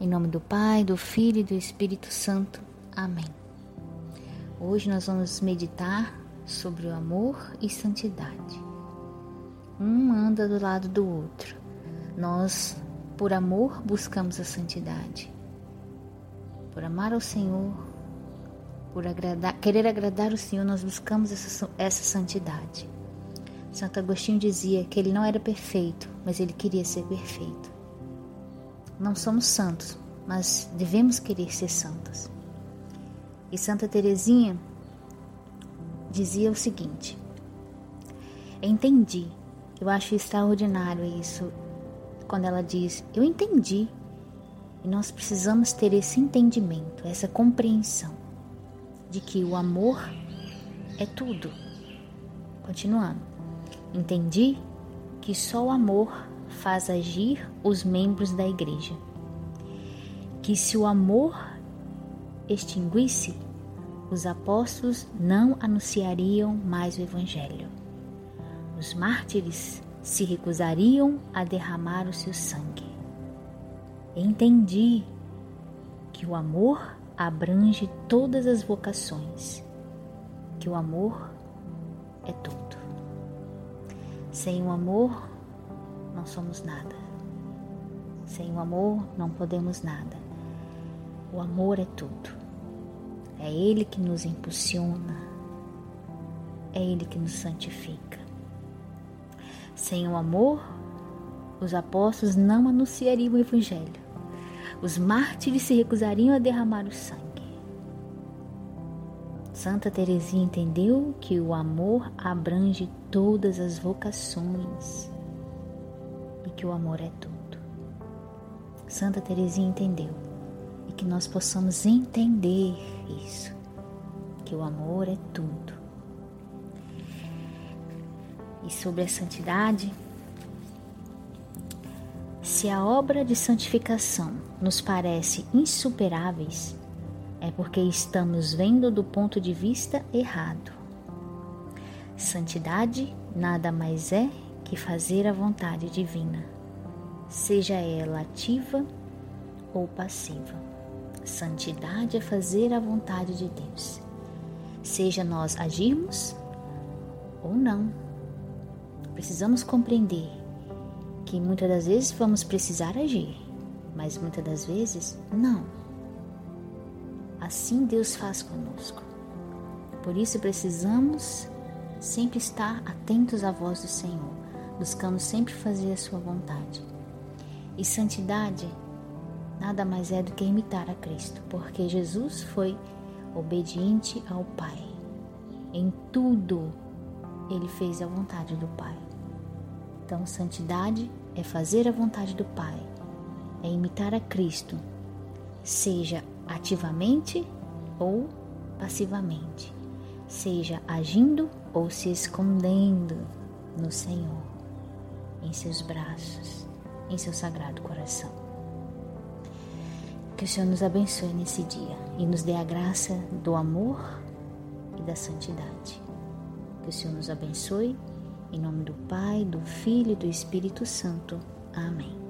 Em nome do Pai, do Filho e do Espírito Santo. Amém. Hoje nós vamos meditar sobre o amor e santidade. Um anda do lado do outro. Nós, por amor, buscamos a santidade. Por amar ao Senhor, por agradar, querer agradar o Senhor, nós buscamos essa, essa santidade. Santo Agostinho dizia que ele não era perfeito, mas ele queria ser perfeito. Não somos santos, mas devemos querer ser santos. E Santa Teresinha dizia o seguinte: Entendi. Eu acho extraordinário isso quando ela diz: Eu entendi. E nós precisamos ter esse entendimento, essa compreensão de que o amor é tudo. Continuando. Entendi que só o amor faz agir os membros da igreja. Que se o amor extinguisse, os apóstolos não anunciariam mais o Evangelho. Os mártires se recusariam a derramar o seu sangue. Entendi que o amor abrange todas as vocações, que o amor é tudo. Sem o amor, não somos nada. Sem o amor, não podemos nada. O amor é tudo. É Ele que nos impulsiona, é Ele que nos santifica. Sem o amor, os apóstolos não anunciariam o Evangelho. Os mártires se recusariam a derramar o sangue. Santa Teresinha entendeu que o amor abrange todas as vocações que o amor é tudo. Santa Teresinha entendeu e que nós possamos entender isso, que o amor é tudo. E sobre a santidade, se a obra de santificação nos parece insuperáveis, é porque estamos vendo do ponto de vista errado. Santidade nada mais é que fazer a vontade divina, seja ela ativa ou passiva. Santidade é fazer a vontade de Deus, seja nós agirmos ou não. Precisamos compreender que muitas das vezes vamos precisar agir, mas muitas das vezes não. Assim Deus faz conosco. Por isso precisamos sempre estar atentos à voz do Senhor. Buscamos sempre fazer a sua vontade. E santidade nada mais é do que imitar a Cristo, porque Jesus foi obediente ao Pai. Em tudo ele fez a vontade do Pai. Então, santidade é fazer a vontade do Pai, é imitar a Cristo, seja ativamente ou passivamente, seja agindo ou se escondendo no Senhor, em seus braços, em seu sagrado coração. Que o Senhor nos abençoe nesse dia e nos dê a graça do amor e da santidade. Que o Senhor nos abençoe, em nome do Pai, do Filho e do Espírito Santo. Amém.